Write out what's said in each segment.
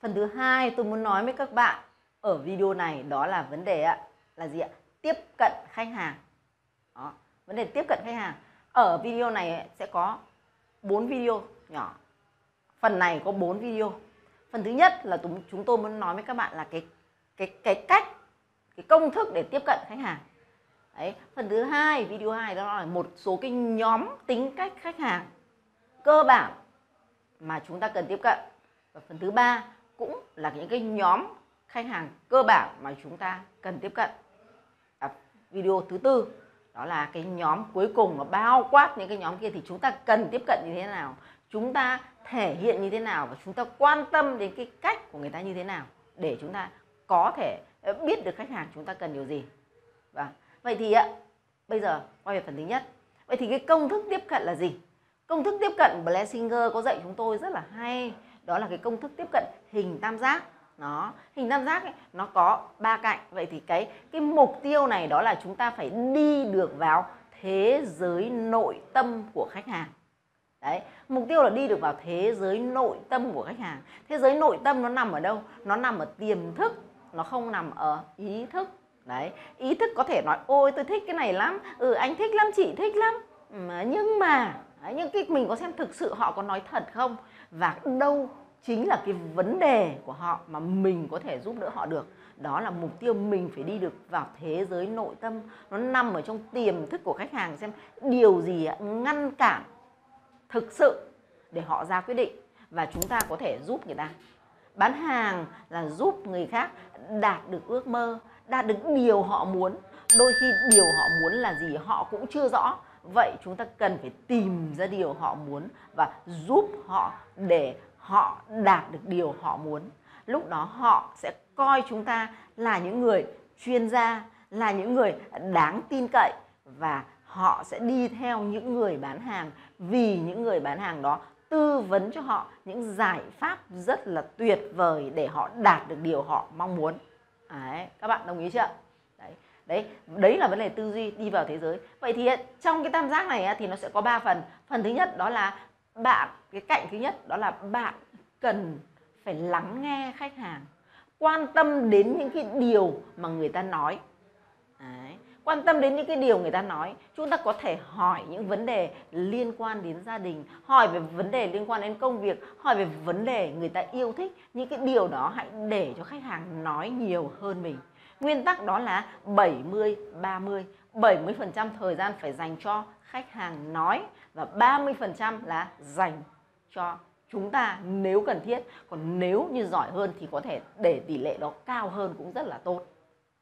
phần thứ hai tôi muốn nói với các bạn ở video này đó là vấn đề ạ, là gì ạ? Tiếp cận khách hàng. Đó, vấn đề tiếp cận khách hàng. Ở video này sẽ có 4 video nhỏ. Phần này có 4 video. Phần thứ nhất là chúng tôi muốn nói với các bạn là cái cái cái cách, cái công thức để tiếp cận khách hàng. Đấy. phần thứ hai, video 2 đó là một số cái nhóm tính cách khách hàng cơ bản mà chúng ta cần tiếp cận. Và phần thứ ba cũng là những cái nhóm khách hàng cơ bản mà chúng ta cần tiếp cận. À, video thứ tư đó là cái nhóm cuối cùng nó bao quát những cái nhóm kia thì chúng ta cần tiếp cận như thế nào chúng ta thể hiện như thế nào và chúng ta quan tâm đến cái cách của người ta như thế nào để chúng ta có thể ờ, biết được khách hàng chúng ta cần điều gì. Và vâng, vậy thì ạ bây giờ quay về phần thứ nhất. Vậy thì cái công thức tiếp cận là gì? Công thức tiếp cận Blessinger có dạy chúng tôi rất là hay đó là cái công thức tiếp cận hình tam giác. Nó hình tam giác ấy, nó có ba cạnh. Vậy thì cái cái mục tiêu này đó là chúng ta phải đi được vào thế giới nội tâm của khách hàng. Đấy mục tiêu là đi được vào thế giới nội tâm của khách hàng. Thế giới nội tâm nó nằm ở đâu? Nó nằm ở tiềm thức nó không nằm ở ý thức. Đấy ý thức có thể nói ôi tôi thích cái này lắm. Ừ anh thích lắm chị thích lắm. Nhưng mà đấy, nhưng cái mình có xem thực sự họ có nói thật không? Và đâu chính là cái vấn đề của họ mà mình có thể giúp đỡ họ được? Đó là mục tiêu mình phải đi được vào thế giới nội tâm. Nó nằm ở trong tiềm thức của khách hàng xem điều gì ngăn cản thực sự để họ ra quyết định. Và chúng ta có thể giúp người ta. Bán hàng là giúp người khác đạt được ước mơ đạt được điều họ muốn. Đôi khi điều họ muốn là gì họ cũng chưa rõ vậy chúng ta cần phải tìm ra điều họ muốn và giúp họ để họ đạt được điều họ muốn. Lúc đó họ sẽ coi chúng ta là những người chuyên gia là những người đáng tin cậy và họ sẽ đi theo những người bán hàng vì những người bán hàng đó tư vấn cho họ những giải pháp rất là tuyệt vời để họ đạt được điều họ mong muốn. Đấy, các bạn đồng ý chưa? Đấy đấy đấy là vấn đề tư duy đi vào thế giới. Vậy thì trong cái tam giác này thì nó sẽ có 3 phần. Phần thứ nhất đó là bạn, cái cạnh thứ nhất đó là bạn cần phải lắng nghe khách hàng, quan tâm đến những cái điều mà người ta nói. Đấy, quan tâm đến những cái điều người ta nói. Chúng ta có thể hỏi những vấn đề liên quan đến gia đình, hỏi về vấn đề liên quan đến công việc, hỏi về vấn đề người ta yêu thích. Những cái điều đó hãy để cho khách hàng nói nhiều hơn mình nguyên tắc đó là 70 30 70% thời gian phải dành cho khách hàng nói và 30% là dành cho chúng ta nếu cần thiết. Còn nếu như giỏi hơn thì có thể để tỷ lệ đó cao hơn cũng rất là tốt.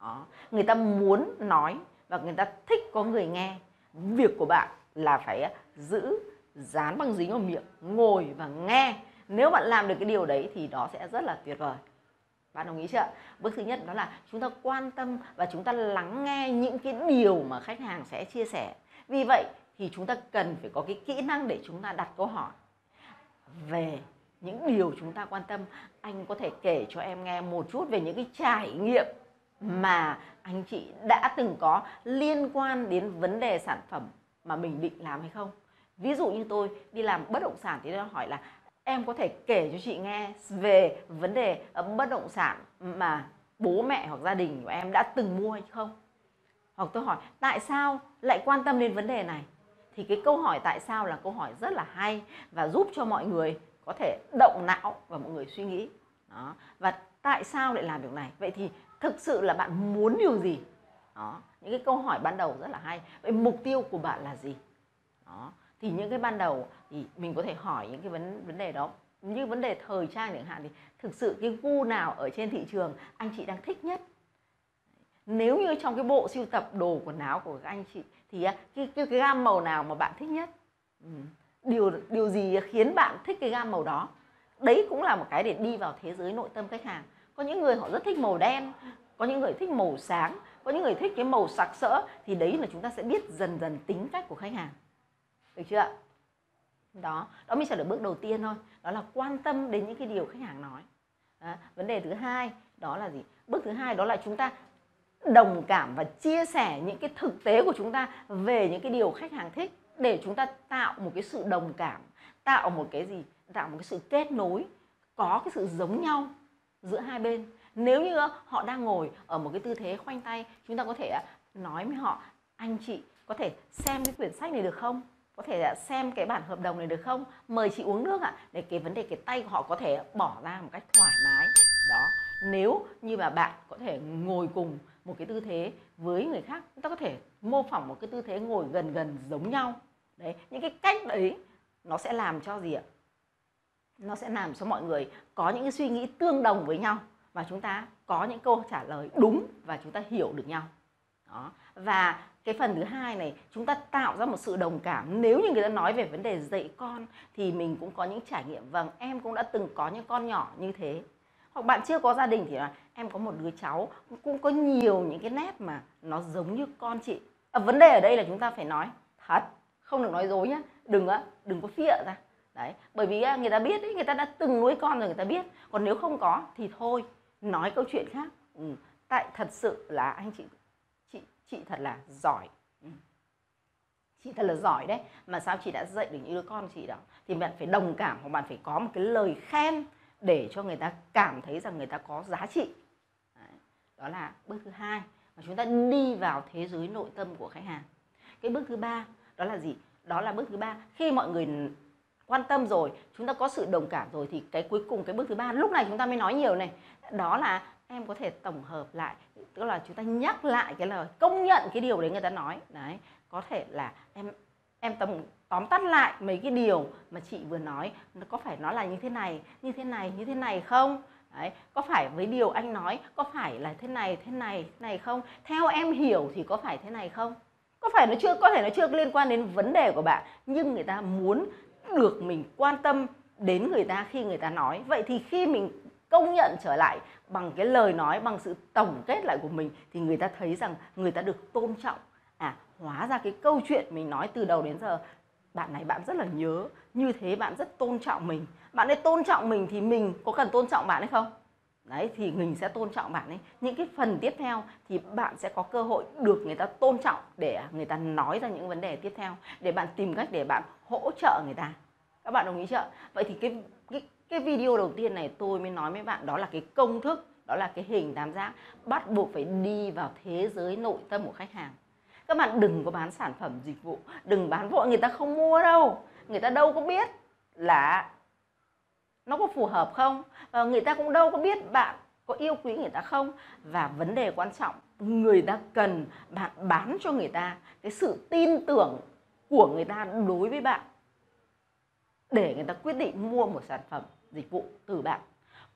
Đó. người ta muốn nói và người ta thích có người nghe. Việc của bạn là phải à, giữ dán băng dính vào miệng, ngồi và nghe. Nếu bạn làm được cái điều đấy thì đó sẽ rất là tuyệt vời bạn đồng ý chưa bước thứ nhất đó là chúng ta quan tâm và chúng ta lắng nghe những cái điều mà khách hàng sẽ chia sẻ. Vì vậy thì chúng ta cần phải có cái kỹ năng để chúng ta đặt câu hỏi về những điều chúng ta quan tâm. Anh có thể kể cho em nghe một chút về những cái trải nghiệm mà anh chị đã từng có liên quan đến vấn đề sản phẩm mà mình định làm hay không? Ví dụ như tôi đi làm bất động sản thì tôi hỏi là em có thể kể cho chị nghe về vấn đề bất động sản mà bố mẹ hoặc gia đình của em đã từng mua hay không? Hoặc tôi hỏi, tại sao lại quan tâm đến vấn đề này? Thì cái câu hỏi tại sao là câu hỏi rất là hay và giúp cho mọi người có thể động não và mọi người suy nghĩ. Đó. Và tại sao lại làm việc này? Vậy thì thực sự là bạn muốn điều gì? Đó. Những cái câu hỏi ban đầu rất là hay. Vậy mục tiêu của bạn là gì? Đó. Thì những cái ban đầu thì mình có thể hỏi những cái vấn vấn đề đó. Như vấn đề thời trang chẳng hạn thì thực sự cái gu nào ở trên thị trường anh chị đang thích nhất? Nếu như trong cái bộ sưu tập đồ quần áo của các anh chị thì à, cái cái, cái gam màu nào mà bạn thích nhất? Ừ. điều điều gì khiến bạn thích cái gam màu đó? Đấy cũng là một cái để đi vào thế giới nội tâm khách hàng. Có những người họ rất thích màu đen có những người thích màu sáng có những người thích cái màu sặc sỡ thì đấy là chúng ta sẽ biết dần dần tính cách của khách hàng. Được chưa ạ? Đó đó mình sẽ được bước đầu tiên thôi. Đó là quan tâm đến những cái điều khách hàng nói. Đó. vấn đề thứ hai, đó là gì? Bước thứ hai đó là chúng ta đồng cảm và chia sẻ những cái thực tế của chúng ta về những cái điều khách hàng thích để chúng ta tạo một cái sự đồng cảm, tạo một cái gì? Tạo một cái sự kết nối, có cái sự giống nhau giữa hai bên. Nếu như họ đang ngồi ở một cái tư thế khoanh tay, chúng ta có thể à, nói với họ, anh chị có thể xem cái quyển sách này được không? Có thể xem cái bản hợp đồng này được không? Mời chị uống nước ạ. À, để cái vấn đề cái tay của họ có thể bỏ ra một cách thoải mái. Đó. Nếu như mà bạn có thể ngồi cùng một cái tư thế với người khác chúng ta có thể mô phỏng một cái tư thế ngồi gần gần giống nhau. Đấy những cái cách đấy nó sẽ làm cho gì ạ? Nó sẽ làm cho mọi người có những cái suy nghĩ tương đồng với nhau và chúng ta có những câu trả lời đúng và chúng ta hiểu được nhau. Đó. Và cái phần thứ hai này chúng ta tạo ra một sự đồng cảm. Nếu như người ta nói về vấn đề dạy con thì mình cũng có những trải nghiệm. Vâng em cũng đã từng có những con nhỏ như thế. Hoặc bạn chưa có gia đình thì là em có một đứa cháu cũng có nhiều những cái nét mà nó giống như con chị. À, vấn đề ở đây là chúng ta phải nói thật không được nói dối nhá. Đừng á đừng có phịa ra. Đấy bởi vì người ta biết đấy người ta đã từng nuôi con rồi người ta biết. Còn nếu không có thì thôi nói câu chuyện khác. Ừ. tại thật sự là anh chị chị thật là giỏi. Ừ. chị thật là giỏi đấy. Mà sao chị đã dạy được những đứa con chị đó? Thì bạn phải đồng cảm hoặc bạn phải có một cái lời khen để cho người ta cảm thấy rằng người ta có giá trị. Đấy. đó là bước thứ hai. Mà chúng ta đi vào thế giới nội tâm của khách hàng. Cái bước thứ ba đó là gì? Đó là bước thứ ba. Khi mọi người quan tâm rồi chúng ta có sự đồng cảm rồi thì cái cuối cùng cái bước thứ ba lúc này chúng ta mới nói nhiều này. Đó là em có thể tổng hợp lại tức là chúng ta nhắc lại cái lời công nhận cái điều đấy người ta nói. Đấy có thể là em em tóm tóm tắt lại mấy cái điều mà chị vừa nói. Có phải nó là như thế này như thế này như thế này không? Đấy, có phải với điều anh nói có phải là thế này thế này thế này không? Theo em hiểu thì có phải thế này không? Có phải nó chưa có thể nó chưa liên quan đến vấn đề của bạn nhưng người ta muốn được mình quan tâm đến người ta khi người ta nói. Vậy thì khi mình công nhận trở lại bằng cái lời nói, bằng sự tổng kết lại của mình thì người ta thấy rằng người ta được tôn trọng. À hóa ra cái câu chuyện mình nói từ đầu đến giờ, bạn này bạn rất là nhớ, như thế bạn rất tôn trọng mình. Bạn ấy tôn trọng mình thì mình có cần tôn trọng bạn hay không? Đấy, thì mình sẽ tôn trọng bạn ấy. Những cái phần tiếp theo thì bạn sẽ có cơ hội được người ta tôn trọng để người ta nói ra những vấn đề tiếp theo, để bạn tìm cách để bạn hỗ trợ người ta. Các bạn đồng ý chưa? Vậy thì cái cái cái video đầu tiên này tôi mới nói với bạn, đó là cái công thức, đó là cái hình tam giác bắt buộc phải đi vào thế giới nội tâm của khách hàng. Các bạn đừng có bán sản phẩm dịch vụ, đừng bán vội, người ta không mua đâu. Người ta đâu có biết là nó có phù hợp không và người ta cũng đâu có biết bạn có yêu quý người ta không. Và vấn đề quan trọng, người ta cần bạn bán cho người ta cái sự tin tưởng của người ta đối với bạn để người ta quyết định mua một sản phẩm dịch vụ từ bạn.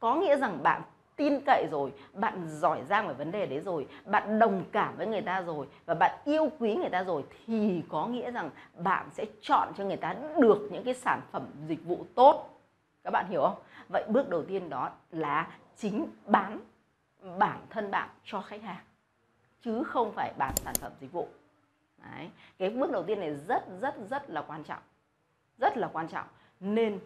Có nghĩa rằng bạn tin cậy rồi, bạn giỏi giang về vấn đề đấy rồi, bạn đồng cảm với người ta rồi và bạn yêu quý người ta rồi thì có nghĩa rằng bạn sẽ chọn cho người ta được những cái sản phẩm dịch vụ tốt. Các bạn hiểu không? Vậy bước đầu tiên đó là chính bán bản thân bạn cho khách hàng, chứ không phải bán sản phẩm dịch vụ. Đấy, cái bước đầu tiên này rất rất rất là quan trọng. Rất là quan trọng nên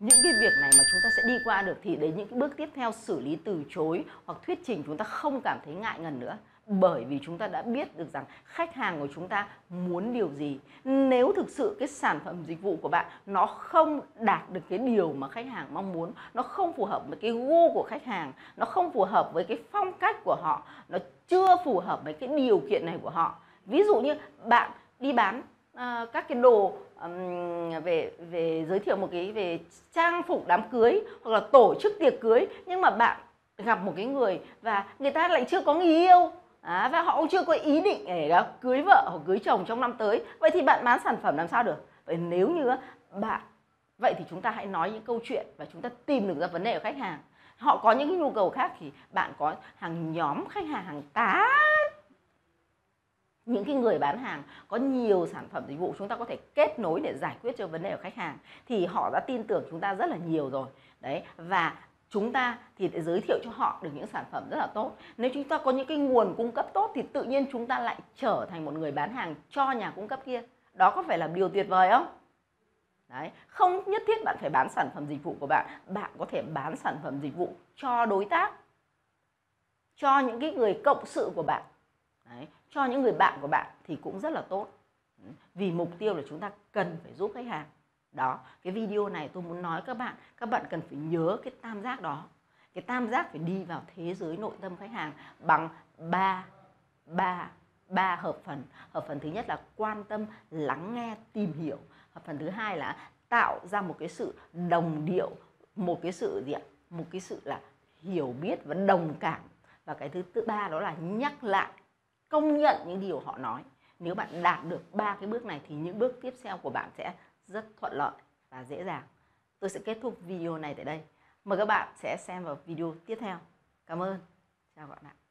những cái việc này mà chúng ta sẽ đi qua được thì đến những cái bước tiếp theo xử lý từ chối hoặc thuyết trình chúng ta không cảm thấy ngại ngần nữa. Bởi vì chúng ta đã biết được rằng khách hàng của chúng ta muốn điều gì. Nếu thực sự cái sản phẩm dịch vụ của bạn nó không đạt được cái điều mà khách hàng mong muốn nó không phù hợp với cái gu của khách hàng nó không phù hợp với cái phong cách của họ nó chưa phù hợp với cái điều kiện này của họ. Ví dụ như bạn đi bán uh, các cái đồ um, về về giới thiệu một cái về trang phục đám cưới hoặc là tổ chức tiệc cưới nhưng mà bạn gặp một cái người và người ta lại chưa có người yêu. À, và họ cũng chưa có ý định để cưới vợ hoặc cưới chồng trong năm tới. Vậy thì bạn bán sản phẩm làm sao được? Vậy nếu như bạn vậy thì chúng ta hãy nói những câu chuyện và chúng ta tìm được ra vấn đề của khách hàng. Họ có những cái nhu cầu khác thì bạn có hàng nhóm khách hàng hàng tá những cái người bán hàng có nhiều sản phẩm dịch vụ chúng ta có thể kết nối để giải quyết cho vấn đề của khách hàng thì họ đã tin tưởng chúng ta rất là nhiều rồi. Đấy và chúng ta thì để giới thiệu cho họ được những sản phẩm rất là tốt. Nếu chúng ta có những cái nguồn cung cấp tốt thì tự nhiên chúng ta lại trở thành một người bán hàng cho nhà cung cấp kia. Đó có phải là điều tuyệt vời không? Đấy, không nhất thiết bạn phải bán sản phẩm dịch vụ của bạn. Bạn có thể bán sản phẩm dịch vụ cho đối tác cho những cái người cộng sự của bạn. Đấy, cho những người bạn của bạn thì cũng rất là tốt. Ừ, vì mục tiêu là chúng ta cần phải giúp khách hàng. Đó cái video này tôi muốn nói các bạn các bạn cần phải nhớ cái tam giác đó. Cái tam giác phải đi vào thế giới nội tâm khách hàng bằng ba ba ba hợp phần. Hợp phần thứ nhất là quan tâm lắng nghe tìm hiểu. Hợp phần thứ hai là tạo ra một cái sự đồng điệu một cái sự gì ạ? Một cái sự là hiểu biết và đồng cảm. Và cái thứ thứ ba đó là nhắc lại công nhận những điều họ nói. Nếu bạn đạt được ba cái bước này thì những bước tiếp theo của bạn sẽ rất thuận lợi và dễ dàng. Tôi sẽ kết thúc video này tại đây. Mời các bạn sẽ xem vào video tiếp theo. Cảm ơn. Chào các bạn